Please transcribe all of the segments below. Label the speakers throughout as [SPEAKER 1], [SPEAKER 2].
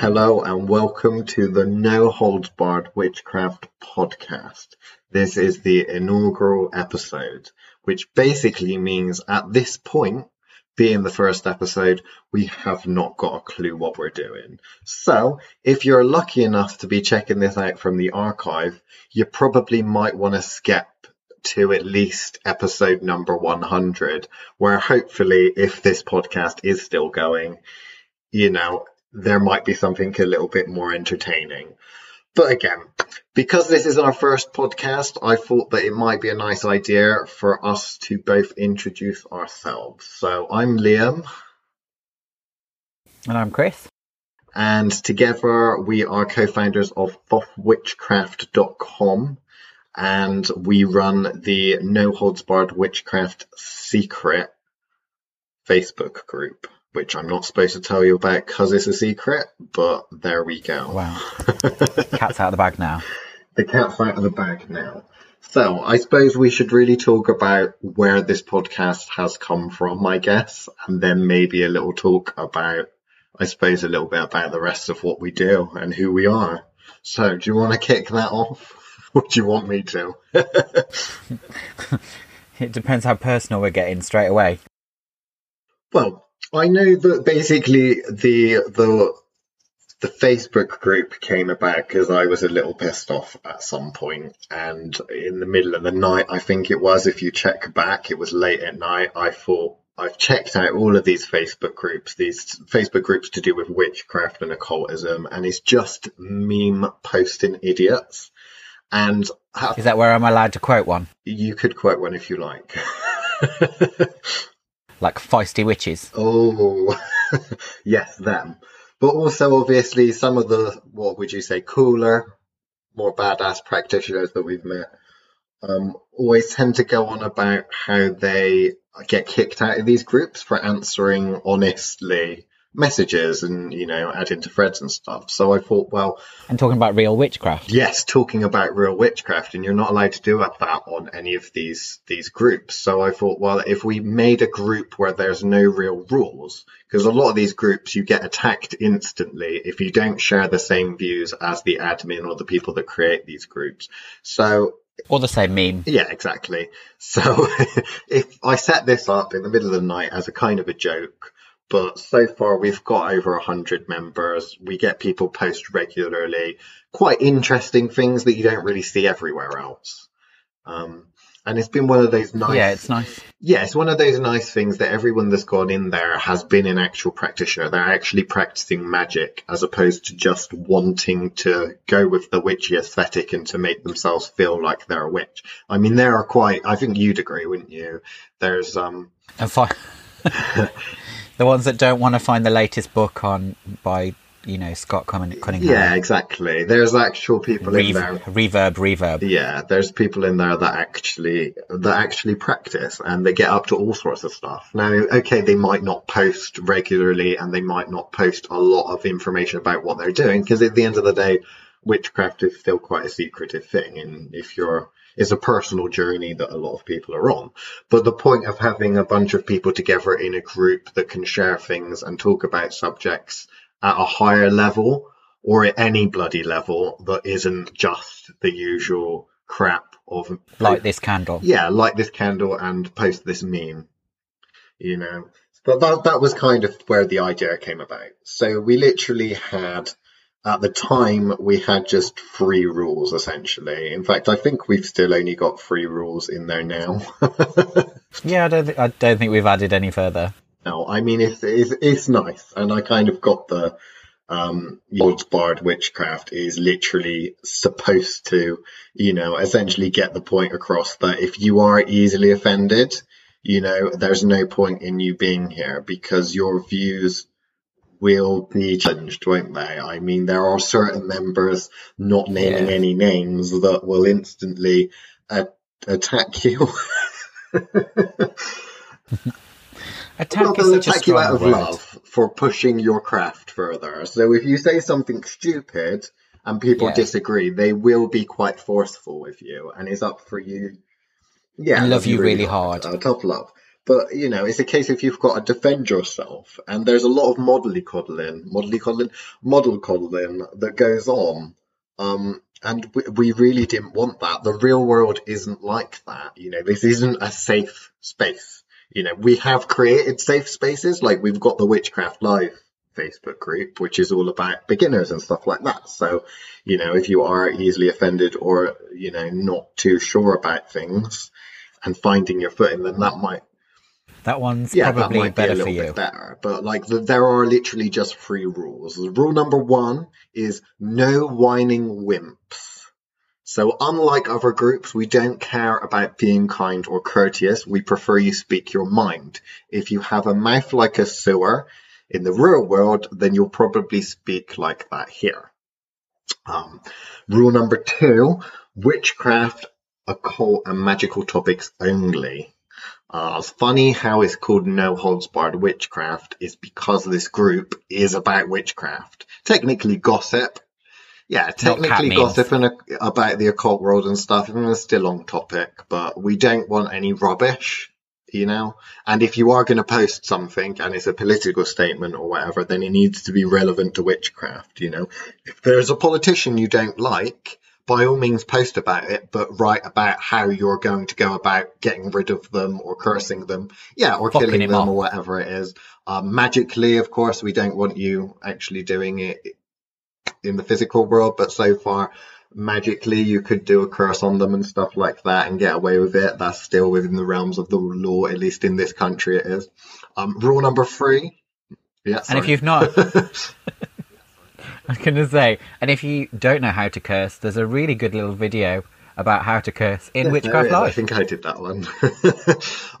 [SPEAKER 1] Hello and welcome to the No Holds Barred Witchcraft podcast. This is the inaugural episode, which basically means at this point, being the first episode, we have not got a clue what we're doing. So, if you're lucky enough to be checking this out from the archive, you probably might want to skip to at least episode number 100, where hopefully, if this podcast is still going, you know, there might be something a little bit more entertaining. But again, because this is our first podcast, I thought that it might be a nice idea for us to both introduce ourselves. So I'm Liam.
[SPEAKER 2] And I'm Chris.
[SPEAKER 1] And together we are co founders of thothwitchcraft.com and we run the No Holds Barred Witchcraft Secret Facebook group which I'm not supposed to tell you about because it's a secret, but there we go.
[SPEAKER 2] Wow. cat's out of the bag now.
[SPEAKER 1] The cat's out of the bag now. So I suppose we should really talk about where this podcast has come from, I guess, and then maybe a little talk about, I suppose, a little bit about the rest of what we do and who we are. So do you want to kick that off? Or do you want me to?
[SPEAKER 2] it depends how personal we're getting straight away.
[SPEAKER 1] Well, I know that basically the the the Facebook group came about because I was a little pissed off at some point, and in the middle of the night, I think it was. If you check back, it was late at night. I thought I've checked out all of these Facebook groups, these Facebook groups to do with witchcraft and occultism, and it's just meme posting idiots. And
[SPEAKER 2] is that where I'm allowed to quote one?
[SPEAKER 1] You could quote one if you like.
[SPEAKER 2] like feisty witches.
[SPEAKER 1] Oh, yes, them. But also, obviously, some of the what would you say cooler, more badass practitioners that we've met um, always tend to go on about how they get kicked out of these groups for answering honestly messages and you know add into threads and stuff so i thought well
[SPEAKER 2] and talking about real witchcraft
[SPEAKER 1] yes talking about real witchcraft and you're not allowed to do that on any of these these groups so i thought well if we made a group where there's no real rules because a lot of these groups you get attacked instantly if you don't share the same views as the admin or the people that create these groups so
[SPEAKER 2] or the same meme.
[SPEAKER 1] Yeah, exactly. So if I set this up in the middle of the night as a kind of a joke, but so far we've got over 100 members. We get people post regularly, quite interesting things that you don't really see everywhere else. Um, and it's been one of those nice.
[SPEAKER 2] Yeah, it's nice.
[SPEAKER 1] Yeah, it's one of those nice things that everyone that's gone in there has been an actual practitioner. They're actually practicing magic as opposed to just wanting to go with the witchy aesthetic and to make themselves feel like they're a witch. I mean, there are quite. I think you'd agree, wouldn't you? There's um.
[SPEAKER 2] And fi- the ones that don't want to find the latest book on by you know Scott Cunningham.
[SPEAKER 1] Yeah, exactly. There's actual people in there.
[SPEAKER 2] Reverb, reverb.
[SPEAKER 1] Yeah, there's people in there that actually that actually practice and they get up to all sorts of stuff. Now, okay, they might not post regularly and they might not post a lot of information about what they're doing because at the end of the day, witchcraft is still quite a secretive thing, and if you're is a personal journey that a lot of people are on. But the point of having a bunch of people together in a group that can share things and talk about subjects at a higher level or at any bloody level that isn't just the usual crap of
[SPEAKER 2] light this candle.
[SPEAKER 1] Yeah, light this candle and post this meme. You know. But that that was kind of where the idea came about. So we literally had at the time we had just three rules essentially. In fact, I think we've still only got three rules in there now.
[SPEAKER 2] yeah, I don't th- I don't think we've added any further.
[SPEAKER 1] No, I mean it's it's, it's nice, and I kind of got the um, Lord's Barred Witchcraft is literally supposed to, you know, essentially get the point across that if you are easily offended, you know, there's no point in you being here because your views will be challenged, won't they? I mean, there are certain members, not naming yeah. any names, that will instantly uh, attack you.
[SPEAKER 2] attack well, they'll attack you out of word. love
[SPEAKER 1] for pushing your craft further. So if you say something stupid and people yeah. disagree, they will be quite forceful with you, and it's up for you.
[SPEAKER 2] Yeah, love you really hard.
[SPEAKER 1] hard. Uh, tough love. But you know, it's a case if you've got to defend yourself, and there's a lot of modelly coddling, modelly coddling, model coddling that goes on. Um, and we, we really didn't want that. The real world isn't like that. You know, this isn't a safe space. You know, we have created safe spaces, like we've got the Witchcraft Live Facebook group, which is all about beginners and stuff like that. So, you know, if you are easily offended or, you know, not too sure about things and finding your footing, then that might
[SPEAKER 2] that one's yeah, probably that better
[SPEAKER 1] be a
[SPEAKER 2] little
[SPEAKER 1] bit better. But like, the, there are literally just three rules. Rule number one is no whining wimps. So unlike other groups, we don't care about being kind or courteous. We prefer you speak your mind. If you have a mouth like a sewer in the real world, then you'll probably speak like that here. Um, rule number two, witchcraft, occult and magical topics only. Uh, it's funny how it's called No Holds Barred Witchcraft is because this group is about witchcraft. Technically gossip. Yeah, technically gossip and, about the occult world and stuff, and it's still on topic, but we don't want any rubbish, you know? And if you are going to post something and it's a political statement or whatever, then it needs to be relevant to witchcraft, you know? If there's a politician you don't like, by all means post about it, but write about how you're going to go about getting rid of them or cursing them. Yeah, or Fucking killing them or whatever it is. Um, magically, of course, we don't want you actually doing it in the physical world, but so far, magically you could do a curse on them and stuff like that and get away with it. That's still within the realms of the law, at least in this country it is. Um, rule number three.
[SPEAKER 2] Yeah, and if you've not, I was going to say, and if you don't know how to curse, there's a really good little video about how to curse in yeah, Witchcraft Live. I
[SPEAKER 1] think I did that one.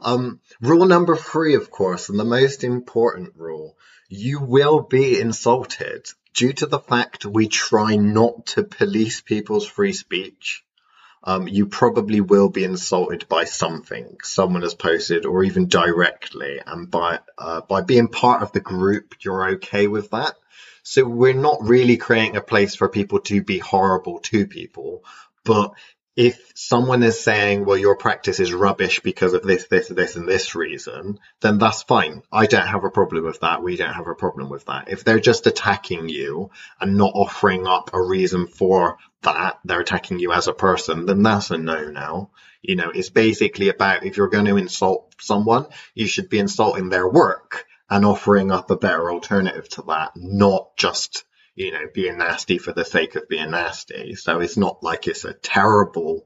[SPEAKER 1] um, rule number three, of course, and the most important rule you will be insulted due to the fact we try not to police people's free speech. Um, you probably will be insulted by something someone has posted or even directly and by uh, by being part of the group you're okay with that so we're not really creating a place for people to be horrible to people. But if someone is saying, well, your practice is rubbish because of this, this, this, and this reason, then that's fine. I don't have a problem with that. We don't have a problem with that. If they're just attacking you and not offering up a reason for that, they're attacking you as a person, then that's a no no. You know, it's basically about if you're going to insult someone, you should be insulting their work and offering up a better alternative to that, not just, you know, being nasty for the sake of being nasty. So it's not like it's a terrible,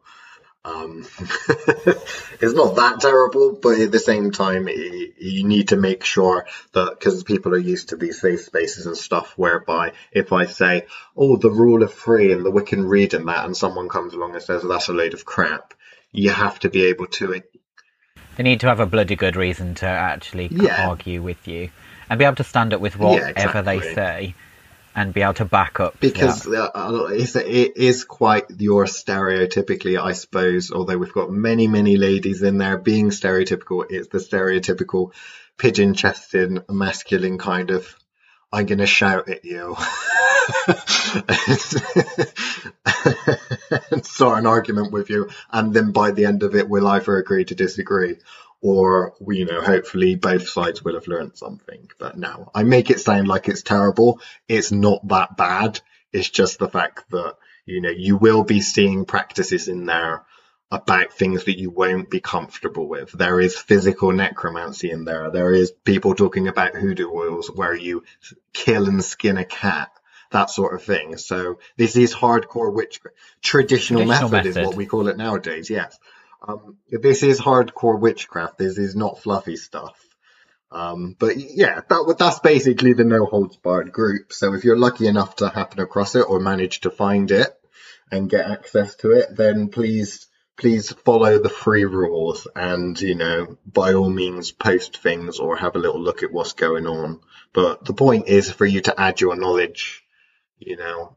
[SPEAKER 1] um, it's not that terrible, but at the same time, you need to make sure that because people are used to these safe spaces and stuff, whereby if I say, "Oh, the rule of three and the Wiccan and that," and someone comes along and says that's a load of crap, you have to be able to
[SPEAKER 2] they need to have a bloody good reason to actually yeah. argue with you and be able to stand up with whatever yeah, exactly. they say and be able to back up
[SPEAKER 1] because uh, it's, quite your stereotypically i suppose although we've got many many ladies in there being stereotypical it's the stereotypical pigeon chested masculine kind of i'm going to shout at you start an argument with you, and then by the end of it, we'll either agree to disagree, or you know, hopefully both sides will have learned something. But now I make it sound like it's terrible. It's not that bad. It's just the fact that you know you will be seeing practices in there about things that you won't be comfortable with. There is physical necromancy in there. There is people talking about hoodoo oils where you kill and skin a cat that sort of thing. So this is hardcore witchcraft. Traditional, Traditional method, method, is what we call it nowadays. Yes. Um, this is hardcore witchcraft. This is not fluffy stuff. Um, but yeah, that, that's basically the no holds barred group. So if you're lucky enough to happen across it or manage to find it and get access to it, then please, please follow the free rules and, you know, by all means post things or have a little look at what's going on. But the point is for you to add your knowledge you know,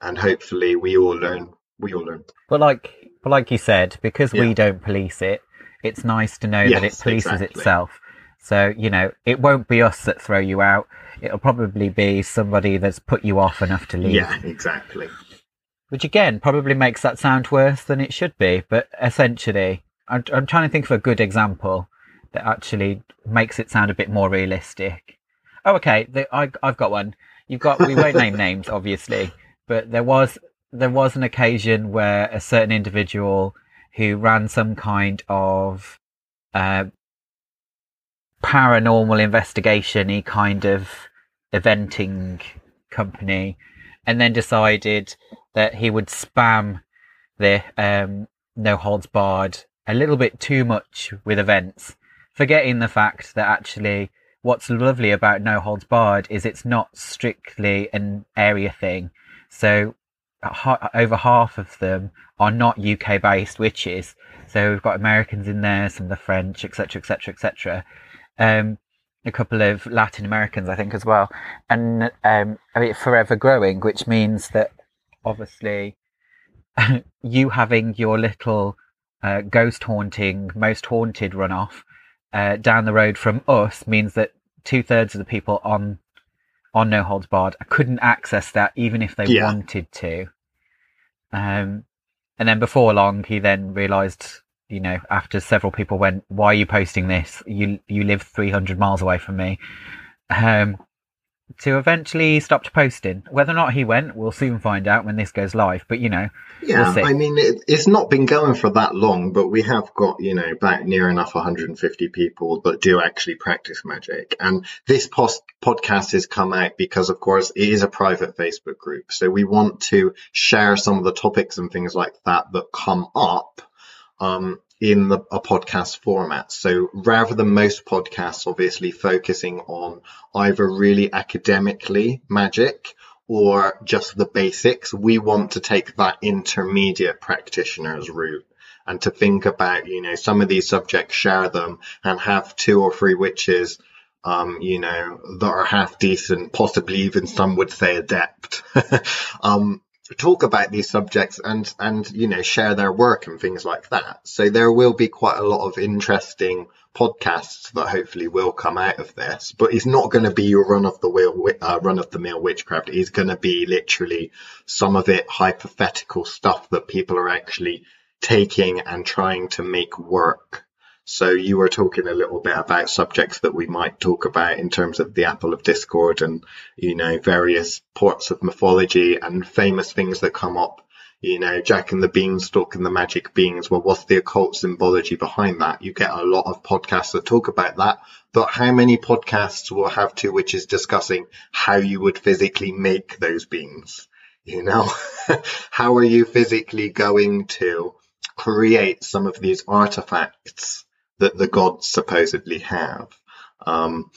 [SPEAKER 1] and hopefully we all learn. We all learn.
[SPEAKER 2] But like, but like you said, because yeah. we don't police it, it's nice to know yes, that it polices exactly. itself. So you know, it won't be us that throw you out. It'll probably be somebody that's put you off enough to leave.
[SPEAKER 1] Yeah, exactly.
[SPEAKER 2] Which again probably makes that sound worse than it should be. But essentially, I'm, I'm trying to think of a good example. that actually makes it sound a bit more realistic. Oh, okay. The, I, I've got one. You've got. We won't name names, obviously, but there was there was an occasion where a certain individual who ran some kind of uh, paranormal investigation kind of eventing company and then decided that he would spam the um, no holds barred a little bit too much with events, forgetting the fact that actually what's lovely about no holds barred is it's not strictly an area thing. So over half of them are not UK based witches. So we've got Americans in there, some of the French, etc., etc., etc. a couple of Latin Americans, I think, as well, and um, I mean, forever growing, which means that obviously you having your little uh, ghost haunting, most haunted runoff uh, down the road from us means that two thirds of the people on on No Holds Barred I couldn't access that even if they yeah. wanted to. Um, and then before long, he then realised, you know, after several people went, "Why are you posting this? You you live three hundred miles away from me." Um, to eventually stopped posting. Whether or not he went, we'll soon find out when this goes live. But you know,
[SPEAKER 1] yeah, we'll I mean, it, it's not been going for that long, but we have got you know back near enough 150 people that do actually practice magic, and this post podcast has come out because, of course, it is a private Facebook group, so we want to share some of the topics and things like that that come up. Um, in the, a podcast format. So rather than most podcasts obviously focusing on either really academically magic or just the basics, we want to take that intermediate practitioner's route and to think about, you know, some of these subjects, share them and have two or three witches um, you know, that are half decent, possibly even some would say adept, um, talk about these subjects and and you know share their work and things like that. So there will be quite a lot of interesting podcasts that hopefully will come out of this but it's not going to be your run of the wheel uh, run of the mill witchcraft. It's going to be literally some of it hypothetical stuff that people are actually taking and trying to make work so you were talking a little bit about subjects that we might talk about in terms of the Apple of Discord and, you know, various parts of mythology and famous things that come up. You know, Jack and the Beanstalk and the magic beans. Well, what's the occult symbology behind that? You get a lot of podcasts that talk about that, but how many podcasts will have two witches discussing how you would physically make those beans? You know, how are you physically going to create some of these artifacts that the gods supposedly have. Um,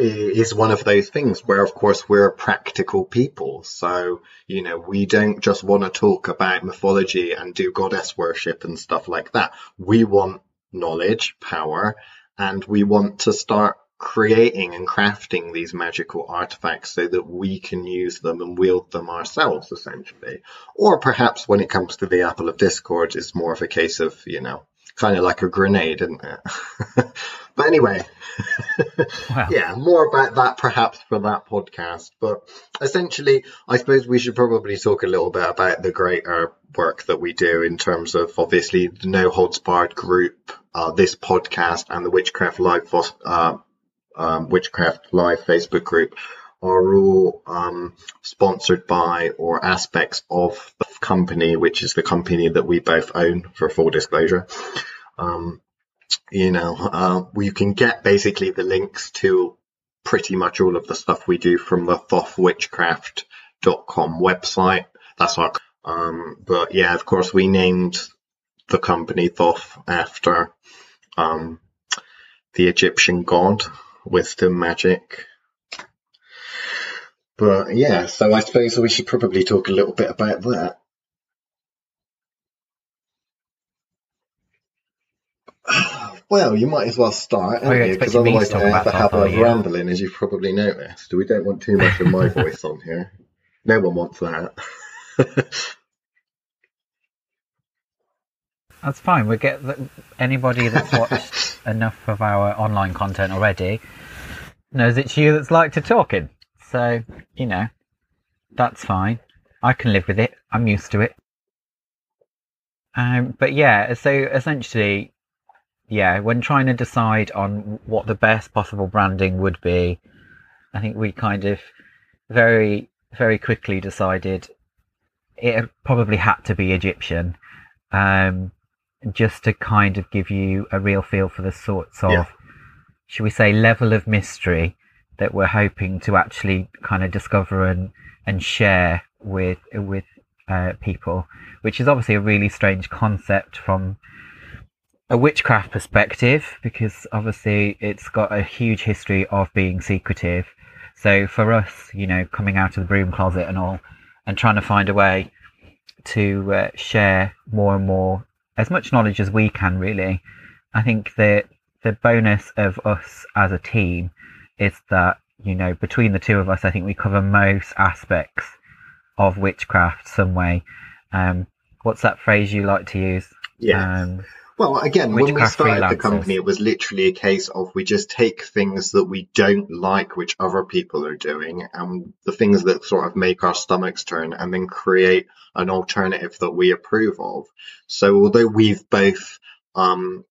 [SPEAKER 1] is one of those things where, of course, we're practical people. So, you know, we don't just want to talk about mythology and do goddess worship and stuff like that. We want knowledge, power, and we want to start creating and crafting these magical artifacts so that we can use them and wield them ourselves, essentially. Or perhaps when it comes to the Apple of Discord, it's more of a case of, you know, kind of like a grenade, isn't it? but anyway, wow. yeah, more about that perhaps for that podcast. But essentially, I suppose we should probably talk a little bit about the greater work that we do in terms of obviously the No Holds Barred group, uh, this podcast, and the Witchcraft Live uh, um, Witchcraft Live Facebook group are all um, sponsored by or aspects of the company, which is the company that we both own for full disclosure. Um, you know, uh, you can get basically the links to pretty much all of the stuff we do from the thothwitchcraft.com website. That's our, um, but yeah, of course, we named the company Thoth after um, the Egyptian god, wisdom, magic, but yeah, so I suppose we should probably talk a little bit about that. Well, you might as well start, Because otherwise I have to have a rambling, as you've probably noticed. We don't want too much of my voice on here. No one wants that.
[SPEAKER 2] That's fine. We get the, anybody that's watched enough of our online content already knows it's you that's like to talking. So, you know, that's fine. I can live with it. I'm used to it. Um, but yeah, so essentially, yeah, when trying to decide on what the best possible branding would be, I think we kind of very, very quickly decided it probably had to be Egyptian, um, just to kind of give you a real feel for the sorts of, yeah. should we say, level of mystery that we're hoping to actually kind of discover and and share with with uh, people, which is obviously a really strange concept from a witchcraft perspective because obviously it's got a huge history of being secretive. So for us, you know, coming out of the broom closet and all, and trying to find a way to uh, share more and more, as much knowledge as we can, really. I think that the bonus of us as a team is that, you know, between the two of us, I think we cover most aspects of witchcraft some way. Um, what's that phrase you like to use?
[SPEAKER 1] Yeah. Um, well, again, when we started the company, it was literally a case of we just take things that we don't like, which other people are doing, and the things that sort of make our stomachs turn, and then create an alternative that we approve of. So, although we've both um,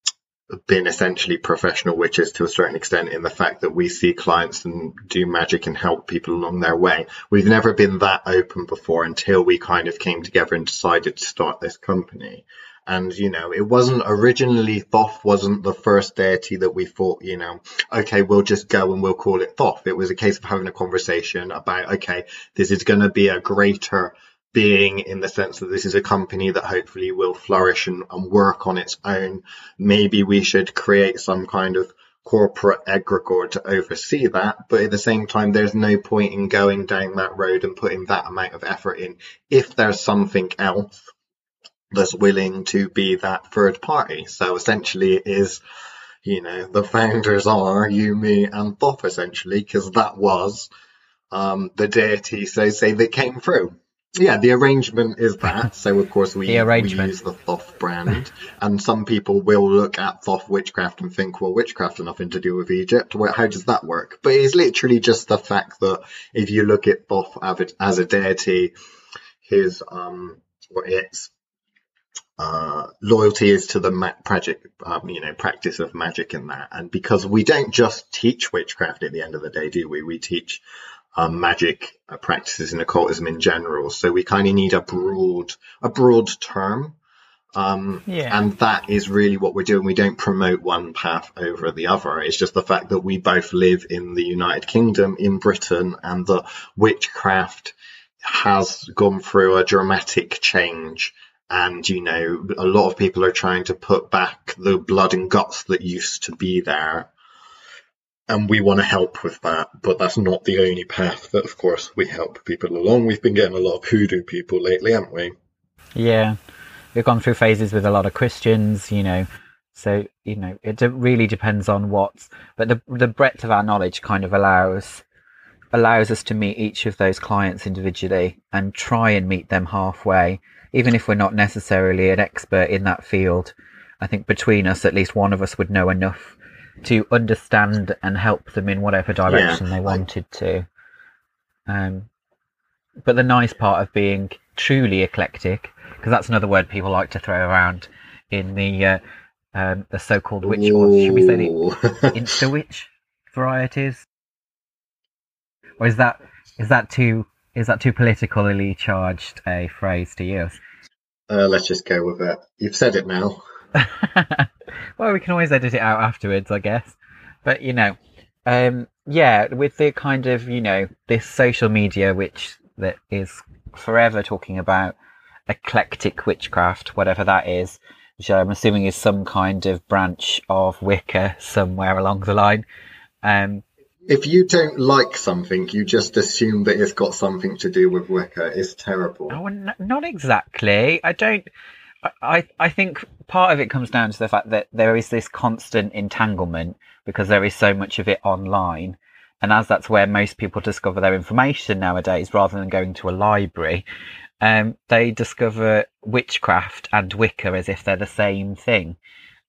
[SPEAKER 1] been essentially professional witches to a certain extent in the fact that we see clients and do magic and help people along their way. We've never been that open before until we kind of came together and decided to start this company. And, you know, it wasn't originally Thoth wasn't the first deity that we thought, you know, okay, we'll just go and we'll call it Thoth. It was a case of having a conversation about, okay, this is going to be a greater being in the sense that this is a company that hopefully will flourish and, and work on its own. Maybe we should create some kind of corporate egregore to oversee that. But at the same time, there's no point in going down that road and putting that amount of effort in if there's something else that's willing to be that third party. So essentially it is, you know, the founders are you, me and Thoth essentially, because that was um, the deity, so say, that came through. Yeah, the arrangement is that. So of course we, we use the Thoth brand, and some people will look at Thoth witchcraft and think, well, witchcraft has nothing to do with Egypt. Well, how does that work? But it's literally just the fact that if you look at Thoth as a deity, his um, or its uh, loyalty is to the ma- um, you know, practice of magic and that. And because we don't just teach witchcraft at the end of the day, do we? We teach um, magic uh, practices and occultism in general. So we kind of need a broad, a broad term. Um, yeah. And that is really what we're doing. We don't promote one path over the other. It's just the fact that we both live in the United Kingdom, in Britain, and the witchcraft has gone through a dramatic change and you know a lot of people are trying to put back the blood and guts that used to be there and we want to help with that but that's not the only path that of course we help people along. We've been getting a lot of hoodoo people lately haven't we?
[SPEAKER 2] Yeah. We've gone through phases with a lot of christians you know. So you know it really depends on what's but the the breadth of our knowledge kind of allows allows us to meet each of those clients individually and try and meet them halfway even if we're not necessarily an expert in that field, I think between us, at least one of us would know enough to understand and help them in whatever direction yeah, they wanted to. Um, but the nice part of being truly eclectic, because that's another word people like to throw around in the uh, um, the so-called witch, Ooh. or should we say the insta witch varieties, or is that is that too is that too politically charged a phrase to use?
[SPEAKER 1] Uh, let's just go with it. You've said it now.
[SPEAKER 2] well, we can always edit it out afterwards, I guess. But you know, um, yeah, with the kind of you know this social media witch that is forever talking about eclectic witchcraft, whatever that is, which I'm assuming is some kind of branch of Wicca somewhere along the line. Um,
[SPEAKER 1] if you don't like something, you just assume that it's got something to do with Wicca. It's terrible.
[SPEAKER 2] Oh, not exactly. I don't. I, I think part of it comes down to the fact that there is this constant entanglement because there is so much of it online. And as that's where most people discover their information nowadays, rather than going to a library, um, they discover witchcraft and Wicca as if they're the same thing.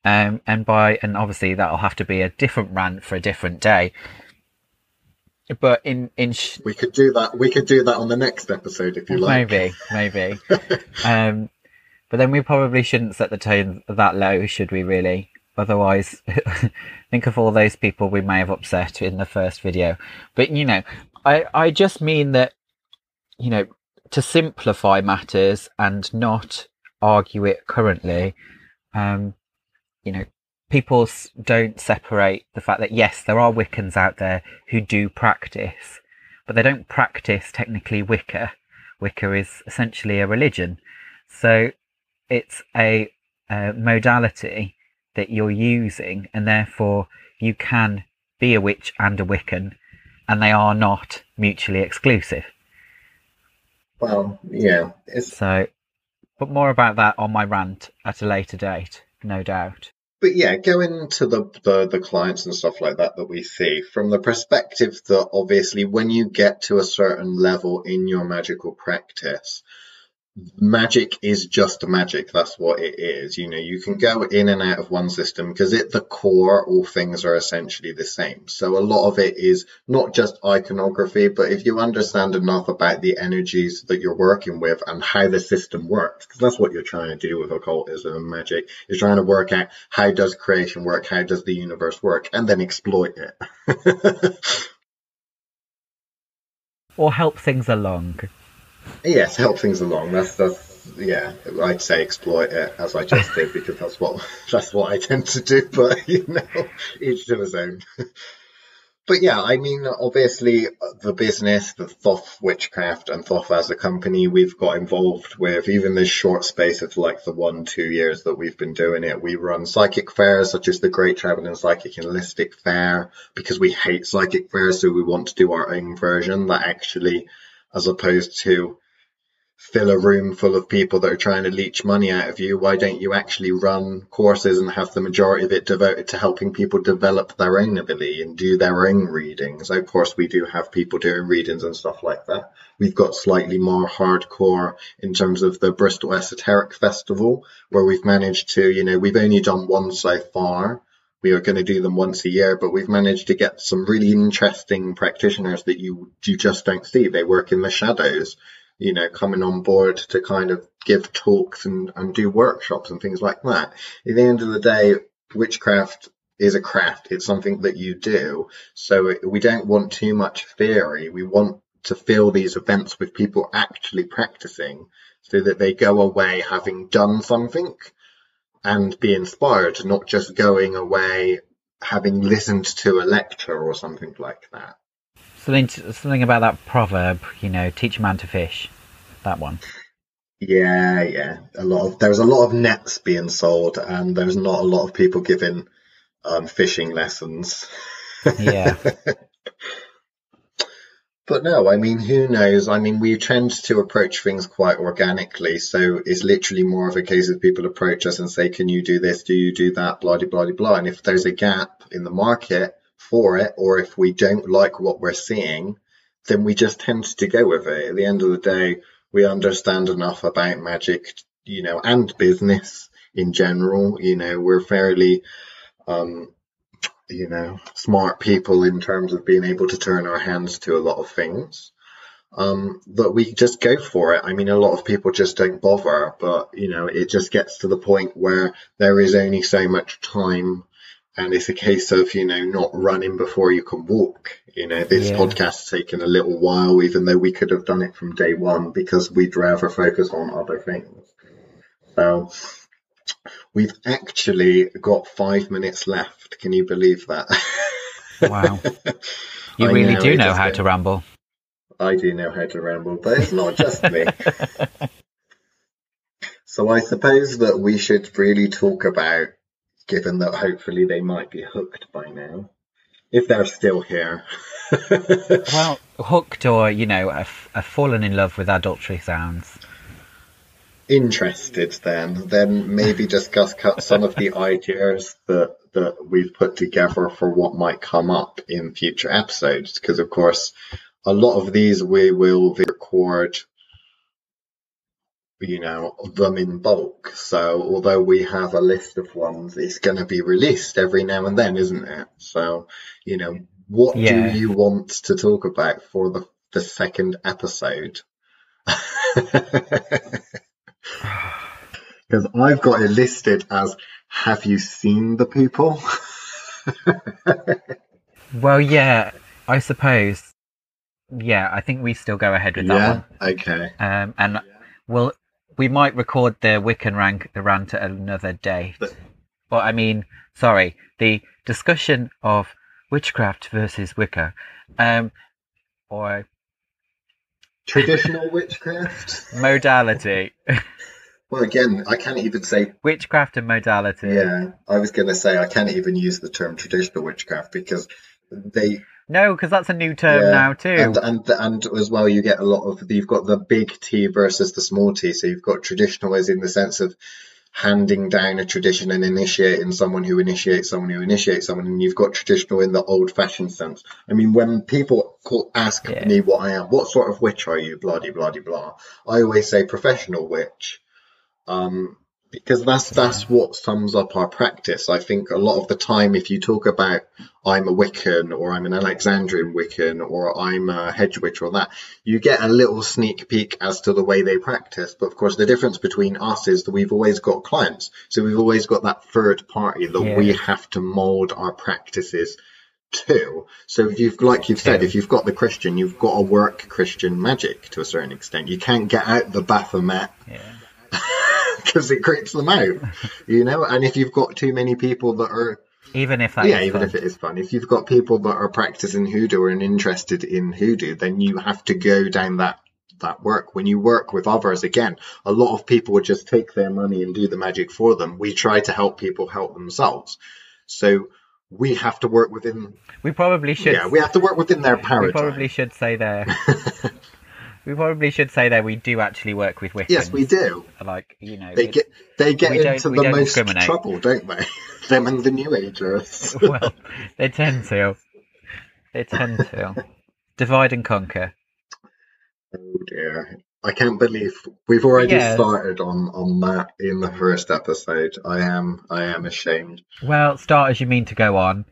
[SPEAKER 2] Um, and by, and obviously that'll have to be a different rant for a different day but in in sh-
[SPEAKER 1] we could do that. We could do that on the next episode if you like.
[SPEAKER 2] Maybe, maybe. um, but then we probably shouldn't set the tone that low, should we? Really? Otherwise, think of all those people we may have upset in the first video. But you know, I I just mean that you know to simplify matters and not argue it currently. Um, you know, people don't separate the fact that yes, there are Wiccans out there who do practice, but they don't practice technically Wicca. Wicca is essentially a religion, so it's a, a modality that you're using, and therefore you can be a witch and a Wiccan, and they are not mutually exclusive.
[SPEAKER 1] Well, yeah.
[SPEAKER 2] It's... So, but more about that on my rant at a later date, no doubt.
[SPEAKER 1] But yeah, going to the, the, the clients and stuff like that that we see from the perspective that obviously when you get to a certain level in your magical practice, magic is just magic. That's what it is. You know, you can go in and out of one system because at the core, all things are essentially the same. So a lot of it is not just iconography, but if you understand enough about the energies that you're working with and how the system works, because that's what you're trying to do with occultism and magic, is trying to work out how does creation work, how does the universe work, and then exploit it.
[SPEAKER 2] or help things along.
[SPEAKER 1] Yes, help things along. That's yeah. I'd say exploit it as I just did because that's what that's what I tend to do. But you know, each to his own. But yeah, I mean, obviously, the business, the Thoth Witchcraft and Thoth as a company, we've got involved with even this short space of like the one, two years that we've been doing it. We run psychic fairs such as the Great Traveling Psychic and Holistic Fair because we hate psychic fairs, so we want to do our own version that actually as opposed to fill a room full of people that are trying to leech money out of you. Why don't you actually run courses and have the majority of it devoted to helping people develop their own ability and do their own readings? Of course, we do have people doing readings and stuff like that. We've got slightly more hardcore in terms of the Bristol Esoteric Festival, where we've managed to, you know, we've only done one so far we are going to do them once a year, but we've managed to get some really interesting practitioners that you you just don't see. They work in the shadows, you know, coming on board to kind of give talks and, and do workshops and things like that. At the end of the day, witchcraft is a craft. It's something that you do. So we don't want too much theory. We want to fill these events with people actually practicing so that they go away having done something and be inspired, not just going away having listened to a lecture or something like that.
[SPEAKER 2] Something, something about that proverb, you know, teach a man to fish. That one.
[SPEAKER 1] Yeah, yeah. A lot of there's a lot of nets being sold, and there's not a lot of people giving um, fishing lessons.
[SPEAKER 2] Yeah.
[SPEAKER 1] But no, I mean, who knows? I mean, we tend to approach things quite organically. So it's literally more of a case of people approach us and say, can you do this? Do you do that? Blah, blah, blah, blah. And if there's a gap in the market for it, or if we don't like what we're seeing, then we just tend to go with it. At the end of the day, we understand enough about magic, you know, and business in general. You know, we're fairly, um, you know, smart people in terms of being able to turn our hands to a lot of things. Um, that we just go for it. I mean, a lot of people just don't bother, but you know, it just gets to the point where there is only so much time and it's a case of, you know, not running before you can walk. You know, this yeah. podcast has taken a little while, even though we could have done it from day one because we'd rather focus on other things. So, We've actually got five minutes left. Can you believe that?
[SPEAKER 2] Wow. You really know, do know how to ramble.
[SPEAKER 1] I do know how to ramble, but it's not just me. so I suppose that we should really talk about, given that hopefully they might be hooked by now, if they're still here.
[SPEAKER 2] well, hooked or, you know, have, have fallen in love with adultery sounds
[SPEAKER 1] interested then, then maybe discuss cut some of the ideas that that we've put together for what might come up in future episodes. Because of course, a lot of these we will record, you know, them in bulk. So although we have a list of ones, it's going to be released every now and then, isn't it? So, you know, what yeah. do you want to talk about for the the second episode? Because I've got it listed as have you seen the people?
[SPEAKER 2] well, yeah, I suppose. Yeah, I think we still go ahead with that
[SPEAKER 1] yeah?
[SPEAKER 2] one.
[SPEAKER 1] Okay.
[SPEAKER 2] Um, and we'll we might record the Wiccan rank rant at another day. But, but I mean, sorry, the discussion of witchcraft versus Wicca, um, or
[SPEAKER 1] traditional witchcraft
[SPEAKER 2] modality.
[SPEAKER 1] well, again, I can't even say
[SPEAKER 2] witchcraft and modality.
[SPEAKER 1] Yeah, I was going to say I can't even use the term traditional witchcraft because they
[SPEAKER 2] no, because that's a new term yeah. now too.
[SPEAKER 1] And, and and as well, you get a lot of you've got the big T versus the small T. So you've got traditional as in the sense of handing down a tradition and initiating someone who initiates someone who initiates someone, and you've got traditional in the old-fashioned sense. I mean, when people call, ask yeah. me what I am, what sort of witch are you? Bloody, bloody, blah. I always say professional witch. Um, because that's that's what sums up our practice. I think a lot of the time, if you talk about I'm a Wiccan or I'm an Alexandrian Wiccan or I'm a hedge witch or that, you get a little sneak peek as to the way they practice. But of course, the difference between us is that we've always got clients, so we've always got that third party that yeah. we have to mold our practices to. So if you've, like you've said, if you've got the Christian, you've got to work Christian magic to a certain extent. You can't get out the Baphomet. Yeah because it creeps them out, you know. And if you've got too many people that are
[SPEAKER 2] even if
[SPEAKER 1] yeah, even fun. if it is fun, if you've got people that are practicing hoodoo and interested in hoodoo, then you have to go down that that work. When you work with others, again, a lot of people would just take their money and do the magic for them. We try to help people help themselves. So we have to work within.
[SPEAKER 2] We probably should.
[SPEAKER 1] Yeah, we have to work within their paradigm. We
[SPEAKER 2] probably should say there. We probably should say that we do actually work with Wiccans.
[SPEAKER 1] Yes, we do.
[SPEAKER 2] Like you know,
[SPEAKER 1] they get they get into the most trouble, don't they? Them and the New Agers.
[SPEAKER 2] well, they tend to. They tend to divide and conquer.
[SPEAKER 1] Oh dear! I can't believe we've already yeah. started on on that in the first episode. I am I am ashamed.
[SPEAKER 2] Well, start as you mean to go on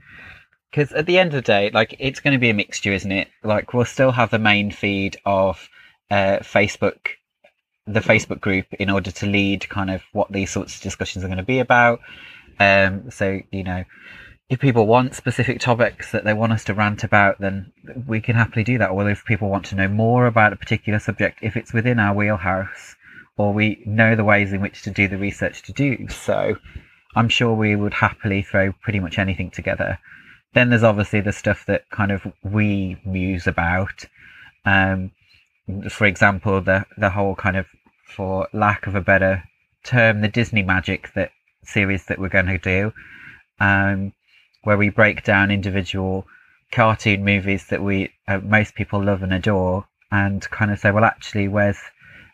[SPEAKER 2] because at the end of the day, like it's going to be a mixture, isn't it? Like we'll still have the main feed of uh, Facebook, the Facebook group, in order to lead kind of what these sorts of discussions are going to be about. Um, so you know, if people want specific topics that they want us to rant about, then we can happily do that. Or if people want to know more about a particular subject, if it's within our wheelhouse, or we know the ways in which to do the research to do so, I'm sure we would happily throw pretty much anything together. Then there's obviously the stuff that kind of we muse about. Um, for example, the the whole kind of, for lack of a better term, the Disney Magic that series that we're going to do, um, where we break down individual cartoon movies that we uh, most people love and adore, and kind of say, well, actually, where's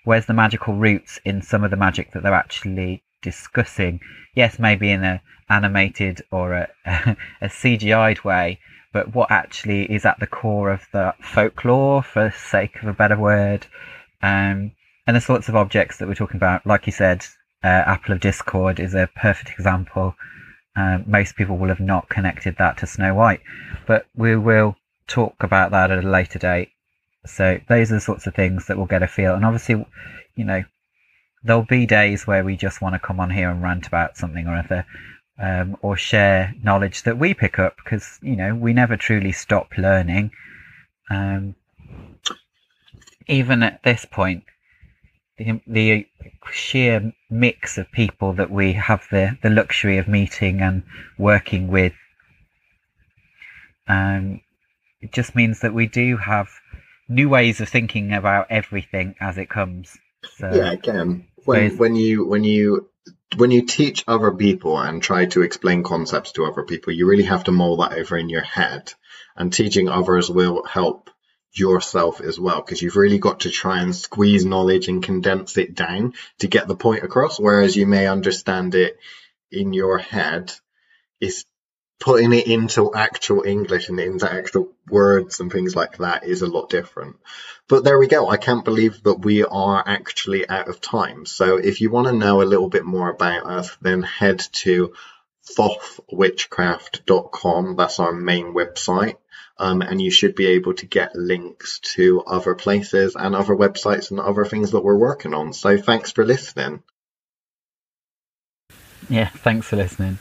[SPEAKER 2] where's the magical roots in some of the magic that they're actually discussing? Yes, maybe in a animated or a, a CGI'd way, but what actually is at the core of the folklore, for sake of a better word, um, and the sorts of objects that we're talking about. Like you said, uh, Apple of Discord is a perfect example. Um, most people will have not connected that to Snow White, but we will talk about that at a later date. So those are the sorts of things that we'll get a feel. And obviously, you know, there'll be days where we just want to come on here and rant about something or other um, or share knowledge that we pick up because you know we never truly stop learning. Um, even at this point, the, the sheer mix of people that we have the, the luxury of meeting and working with, um, it just means that we do have new ways of thinking about everything as it comes.
[SPEAKER 1] So, yeah, again, when when you when you when you teach other people and try to explain concepts to other people, you really have to mull that over in your head. And teaching others will help yourself as well, because you've really got to try and squeeze knowledge and condense it down to get the point across. Whereas you may understand it in your head, it's putting it into actual English and into actual words and things like that is a lot different. But there we go. I can't believe that we are actually out of time. So if you want to know a little bit more about us, then head to thothwitchcraft.com. That's our main website. Um, and you should be able to get links to other places and other websites and other things that we're working on. So thanks for listening.
[SPEAKER 2] Yeah, thanks for listening.